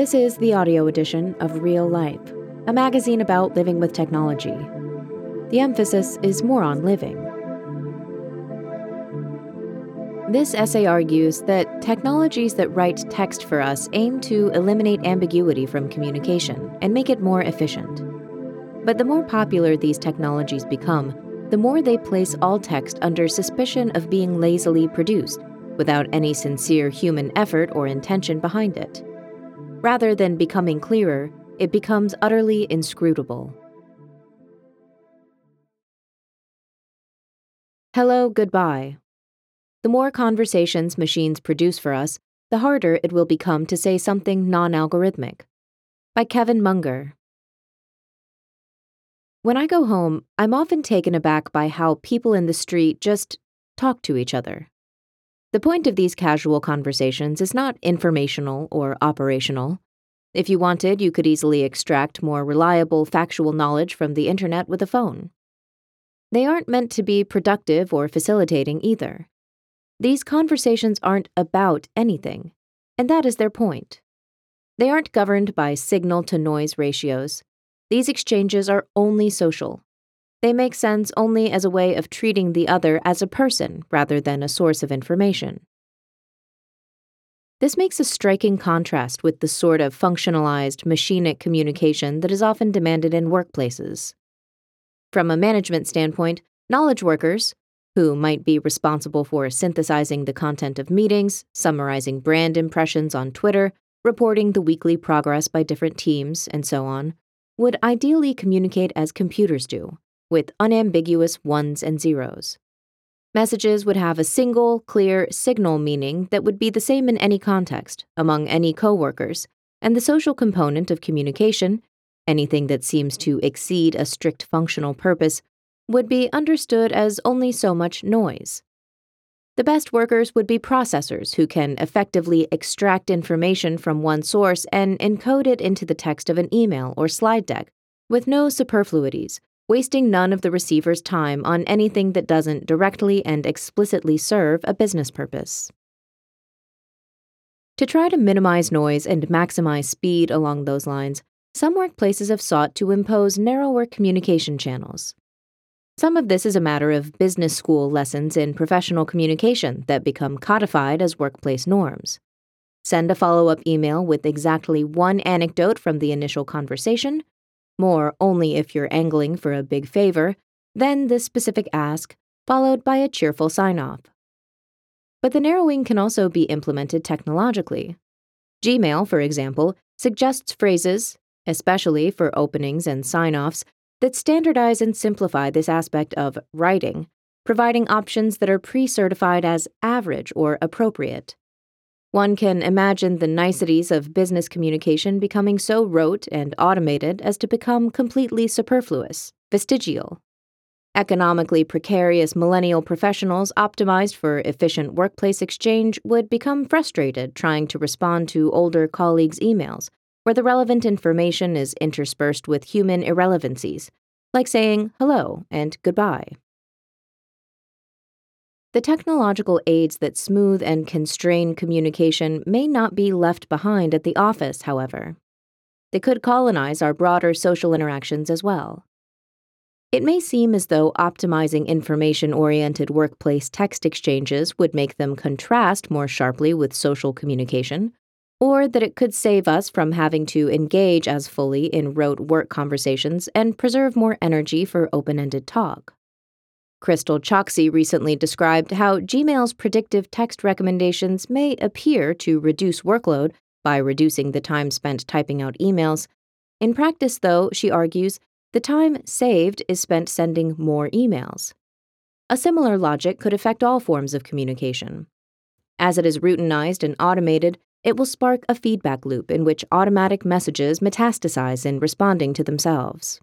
This is the audio edition of Real Life, a magazine about living with technology. The emphasis is more on living. This essay argues that technologies that write text for us aim to eliminate ambiguity from communication and make it more efficient. But the more popular these technologies become, the more they place all text under suspicion of being lazily produced, without any sincere human effort or intention behind it. Rather than becoming clearer, it becomes utterly inscrutable. Hello, goodbye. The more conversations machines produce for us, the harder it will become to say something non algorithmic. By Kevin Munger. When I go home, I'm often taken aback by how people in the street just talk to each other. The point of these casual conversations is not informational or operational. If you wanted, you could easily extract more reliable, factual knowledge from the internet with a phone. They aren't meant to be productive or facilitating either. These conversations aren't about anything, and that is their point. They aren't governed by signal to noise ratios. These exchanges are only social. They make sense only as a way of treating the other as a person rather than a source of information. This makes a striking contrast with the sort of functionalized, machinic communication that is often demanded in workplaces. From a management standpoint, knowledge workers, who might be responsible for synthesizing the content of meetings, summarizing brand impressions on Twitter, reporting the weekly progress by different teams, and so on, would ideally communicate as computers do, with unambiguous ones and zeros. Messages would have a single, clear signal meaning that would be the same in any context, among any coworkers, and the social component of communication, anything that seems to exceed a strict functional purpose, would be understood as only so much noise. The best workers would be processors who can effectively extract information from one source and encode it into the text of an email or slide deck, with no superfluities, wasting none of the receiver's time on anything that doesn't directly and explicitly serve a business purpose. To try to minimize noise and maximize speed along those lines, some workplaces have sought to impose narrower communication channels. Some of this is a matter of business school lessons in professional communication that become codified as workplace norms. Send a follow up email with exactly one anecdote from the initial conversation, more only if you're angling for a big favor, then the specific ask, followed by a cheerful sign off. But the narrowing can also be implemented technologically. Gmail, for example, suggests phrases, especially for openings and sign offs, that standardize and simplify this aspect of writing, providing options that are pre certified as average or appropriate. One can imagine the niceties of business communication becoming so rote and automated as to become completely superfluous, vestigial. Economically precarious millennial professionals optimized for efficient workplace exchange would become frustrated trying to respond to older colleagues' emails where the relevant information is interspersed with human irrelevancies, like saying hello and goodbye. The technological aids that smooth and constrain communication may not be left behind at the office, however. They could colonize our broader social interactions as well. It may seem as though optimizing information oriented workplace text exchanges would make them contrast more sharply with social communication, or that it could save us from having to engage as fully in rote work conversations and preserve more energy for open ended talk. Crystal Choksi recently described how Gmail's predictive text recommendations may appear to reduce workload by reducing the time spent typing out emails. In practice, though, she argues, the time saved is spent sending more emails. A similar logic could affect all forms of communication. As it is routinized and automated, it will spark a feedback loop in which automatic messages metastasize in responding to themselves.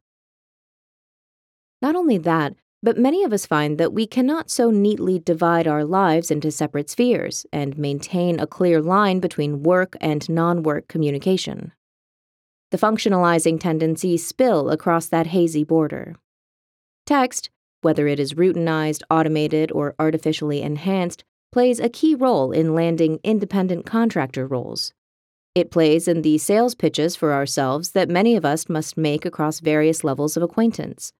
Not only that, but many of us find that we cannot so neatly divide our lives into separate spheres and maintain a clear line between work and non work communication. The functionalizing tendencies spill across that hazy border. Text, whether it is routinized, automated, or artificially enhanced, plays a key role in landing independent contractor roles. It plays in the sales pitches for ourselves that many of us must make across various levels of acquaintance.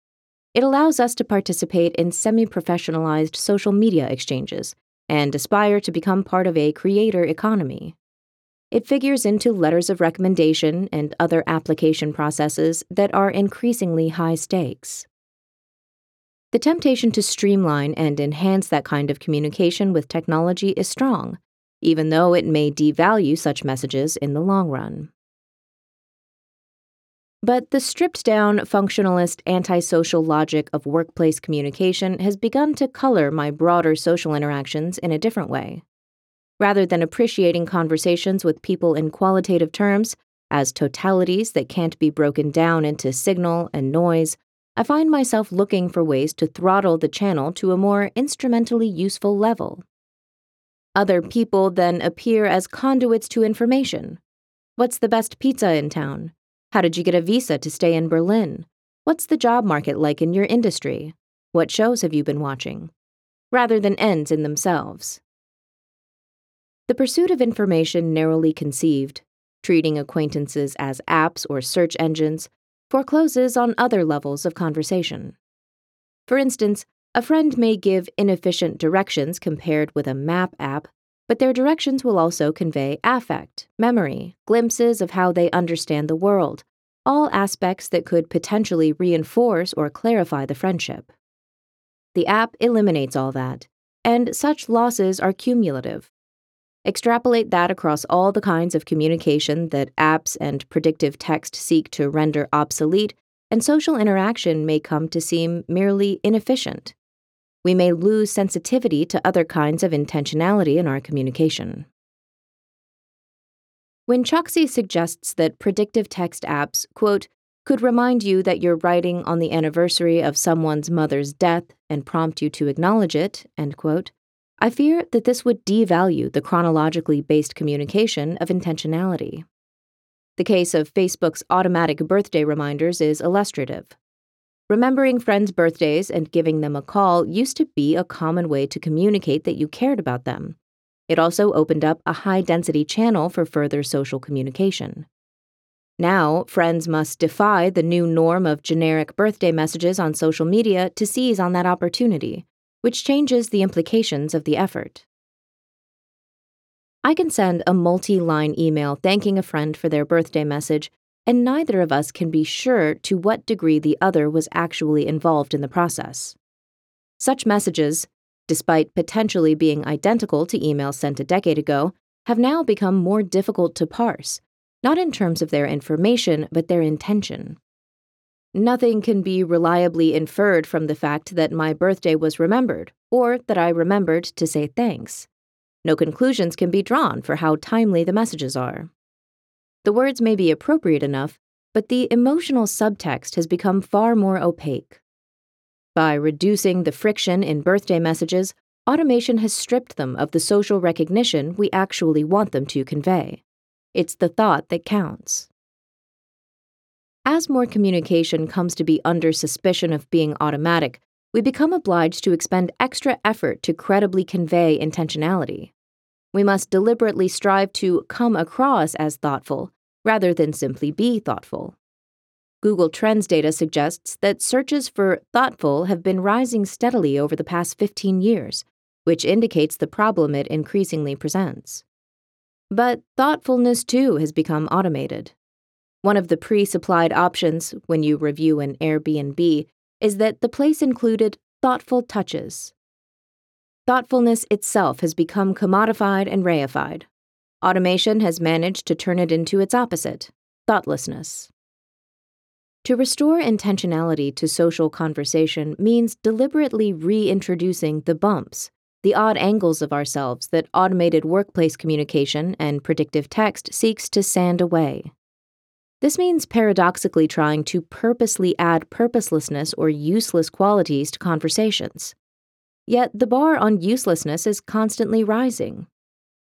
It allows us to participate in semi professionalized social media exchanges and aspire to become part of a creator economy. It figures into letters of recommendation and other application processes that are increasingly high stakes. The temptation to streamline and enhance that kind of communication with technology is strong, even though it may devalue such messages in the long run. But the stripped down, functionalist, antisocial logic of workplace communication has begun to color my broader social interactions in a different way. Rather than appreciating conversations with people in qualitative terms, as totalities that can't be broken down into signal and noise, I find myself looking for ways to throttle the channel to a more instrumentally useful level. Other people then appear as conduits to information. What's the best pizza in town? How did you get a visa to stay in Berlin? What's the job market like in your industry? What shows have you been watching? Rather than ends in themselves. The pursuit of information narrowly conceived, treating acquaintances as apps or search engines, forecloses on other levels of conversation. For instance, a friend may give inefficient directions compared with a map app, but their directions will also convey affect, memory, glimpses of how they understand the world, all aspects that could potentially reinforce or clarify the friendship. The app eliminates all that, and such losses are cumulative. Extrapolate that across all the kinds of communication that apps and predictive text seek to render obsolete, and social interaction may come to seem merely inefficient. We may lose sensitivity to other kinds of intentionality in our communication. When Choksi suggests that predictive text apps, quote, could remind you that you're writing on the anniversary of someone's mother's death and prompt you to acknowledge it, end quote, I fear that this would devalue the chronologically based communication of intentionality. The case of Facebook's automatic birthday reminders is illustrative. Remembering friends' birthdays and giving them a call used to be a common way to communicate that you cared about them. It also opened up a high density channel for further social communication. Now, friends must defy the new norm of generic birthday messages on social media to seize on that opportunity, which changes the implications of the effort. I can send a multi line email thanking a friend for their birthday message, and neither of us can be sure to what degree the other was actually involved in the process. Such messages, despite potentially being identical to emails sent a decade ago, have now become more difficult to parse, not in terms of their information, but their intention. Nothing can be reliably inferred from the fact that my birthday was remembered, or that I remembered to say thanks. No conclusions can be drawn for how timely the messages are. The words may be appropriate enough, but the emotional subtext has become far more opaque. By reducing the friction in birthday messages, automation has stripped them of the social recognition we actually want them to convey. It's the thought that counts. As more communication comes to be under suspicion of being automatic, we become obliged to expend extra effort to credibly convey intentionality. We must deliberately strive to come across as thoughtful rather than simply be thoughtful. Google Trends data suggests that searches for thoughtful have been rising steadily over the past 15 years, which indicates the problem it increasingly presents. But thoughtfulness too has become automated. One of the pre supplied options when you review an Airbnb is that the place included thoughtful touches. Thoughtfulness itself has become commodified and reified. Automation has managed to turn it into its opposite thoughtlessness. To restore intentionality to social conversation means deliberately reintroducing the bumps, the odd angles of ourselves that automated workplace communication and predictive text seeks to sand away. This means paradoxically trying to purposely add purposelessness or useless qualities to conversations. Yet the bar on uselessness is constantly rising.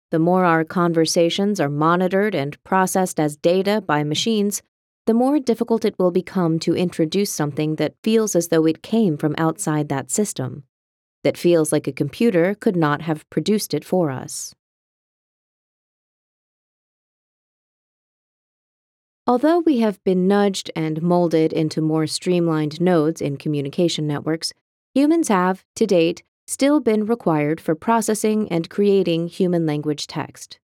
The more our conversations are monitored and processed as data by machines, the more difficult it will become to introduce something that feels as though it came from outside that system, that feels like a computer could not have produced it for us. Although we have been nudged and molded into more streamlined nodes in communication networks, humans have, to date, still been required for processing and creating human language text.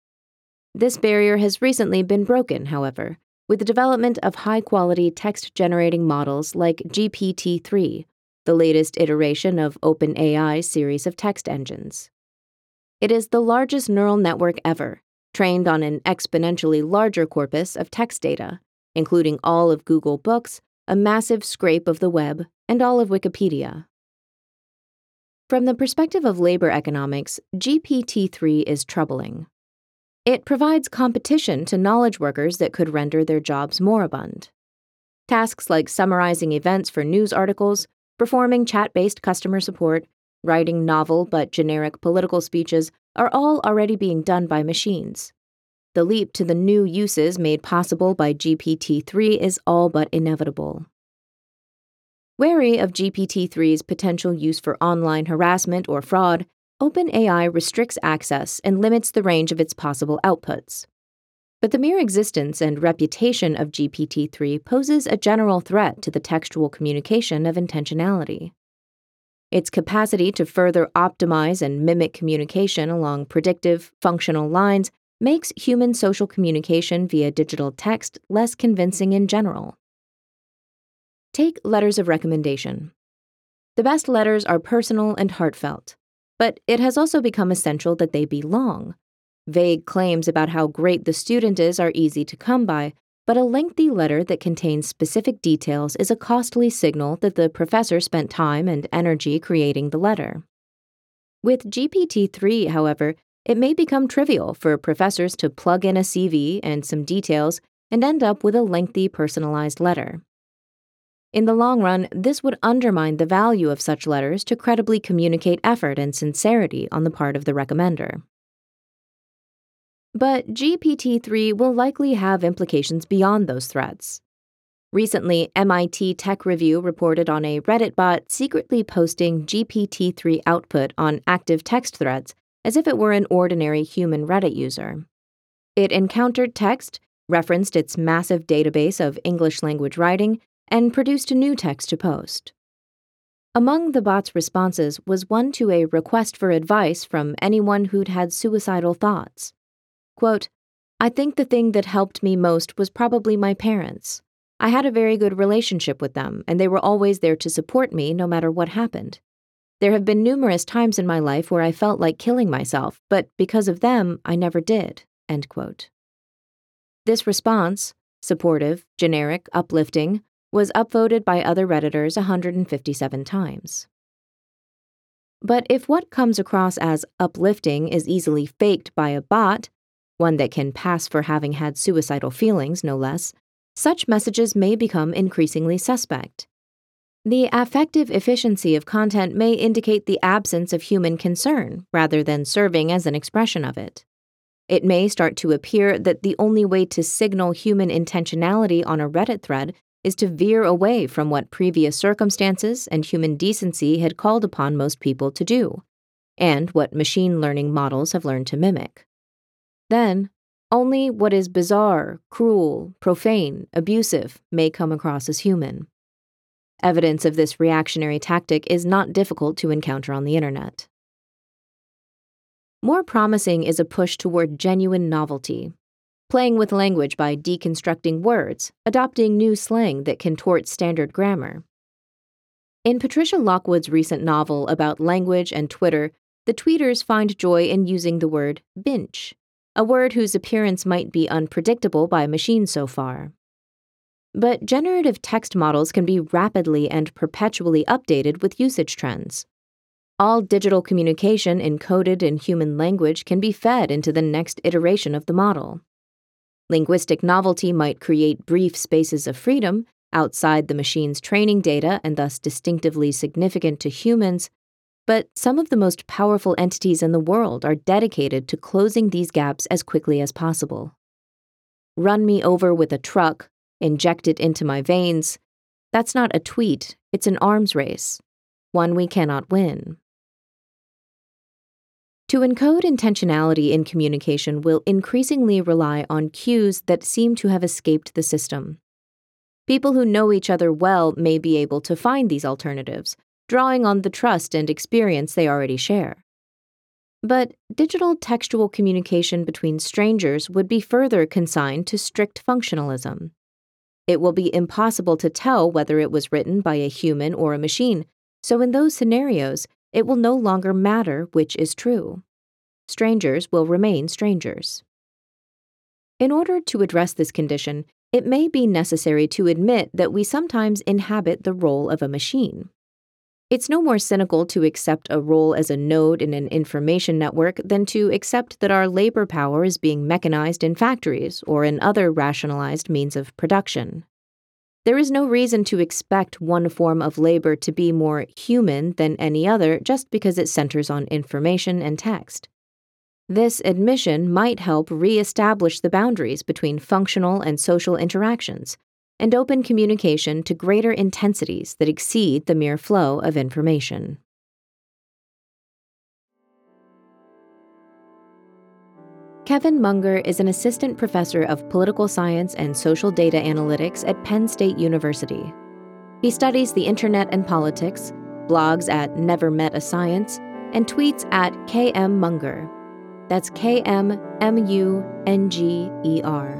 This barrier has recently been broken, however, with the development of high quality text generating models like GPT 3, the latest iteration of OpenAI's series of text engines. It is the largest neural network ever, trained on an exponentially larger corpus of text data, including all of Google Books, a massive scrape of the web, and all of Wikipedia. From the perspective of labor economics, GPT 3 is troubling. It provides competition to knowledge workers that could render their jobs moribund. Tasks like summarizing events for news articles, performing chat based customer support, writing novel but generic political speeches are all already being done by machines. The leap to the new uses made possible by GPT 3 is all but inevitable. Wary of GPT 3's potential use for online harassment or fraud, OpenAI restricts access and limits the range of its possible outputs. But the mere existence and reputation of GPT 3 poses a general threat to the textual communication of intentionality. Its capacity to further optimize and mimic communication along predictive, functional lines makes human social communication via digital text less convincing in general. Take letters of recommendation. The best letters are personal and heartfelt. But it has also become essential that they be long. Vague claims about how great the student is are easy to come by, but a lengthy letter that contains specific details is a costly signal that the professor spent time and energy creating the letter. With GPT 3, however, it may become trivial for professors to plug in a CV and some details and end up with a lengthy personalized letter. In the long run, this would undermine the value of such letters to credibly communicate effort and sincerity on the part of the recommender. But GPT 3 will likely have implications beyond those threats. Recently, MIT Tech Review reported on a Reddit bot secretly posting GPT 3 output on active text threads as if it were an ordinary human Reddit user. It encountered text, referenced its massive database of English language writing, and produced a new text to post. Among the bot's responses was one to a request for advice from anyone who'd had suicidal thoughts. Quote, I think the thing that helped me most was probably my parents. I had a very good relationship with them, and they were always there to support me no matter what happened. There have been numerous times in my life where I felt like killing myself, but because of them, I never did. End quote. This response, supportive, generic, uplifting, was upvoted by other Redditors 157 times. But if what comes across as uplifting is easily faked by a bot, one that can pass for having had suicidal feelings, no less, such messages may become increasingly suspect. The affective efficiency of content may indicate the absence of human concern rather than serving as an expression of it. It may start to appear that the only way to signal human intentionality on a Reddit thread is to veer away from what previous circumstances and human decency had called upon most people to do, and what machine learning models have learned to mimic. Then, only what is bizarre, cruel, profane, abusive may come across as human. Evidence of this reactionary tactic is not difficult to encounter on the internet. More promising is a push toward genuine novelty, playing with language by deconstructing words, adopting new slang that contorts standard grammar. In Patricia Lockwood's recent novel about language and Twitter, the tweeters find joy in using the word binch, a word whose appearance might be unpredictable by machine so far. But generative text models can be rapidly and perpetually updated with usage trends. All digital communication encoded in human language can be fed into the next iteration of the model. Linguistic novelty might create brief spaces of freedom outside the machine's training data and thus distinctively significant to humans, but some of the most powerful entities in the world are dedicated to closing these gaps as quickly as possible. Run me over with a truck, inject it into my veins. That's not a tweet, it's an arms race, one we cannot win. To encode intentionality in communication will increasingly rely on cues that seem to have escaped the system. People who know each other well may be able to find these alternatives, drawing on the trust and experience they already share. But digital textual communication between strangers would be further consigned to strict functionalism. It will be impossible to tell whether it was written by a human or a machine, so in those scenarios, it will no longer matter which is true. Strangers will remain strangers. In order to address this condition, it may be necessary to admit that we sometimes inhabit the role of a machine. It's no more cynical to accept a role as a node in an information network than to accept that our labor power is being mechanized in factories or in other rationalized means of production. There is no reason to expect one form of labor to be more human than any other just because it centers on information and text. This admission might help reestablish the boundaries between functional and social interactions and open communication to greater intensities that exceed the mere flow of information. Kevin Munger is an assistant professor of political science and social data analytics at Penn State University. He studies the internet and politics, blogs at Never Met a Science, and tweets at KM Munger. That's K M M U N G E R.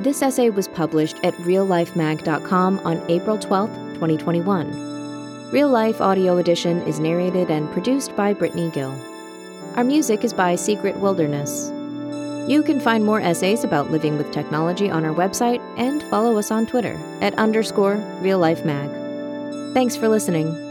This essay was published at reallifemag.com on April 12, 2021. Real Life Audio Edition is narrated and produced by Brittany Gill. Our music is by Secret Wilderness. You can find more essays about living with technology on our website and follow us on Twitter at underscore real life mag. Thanks for listening.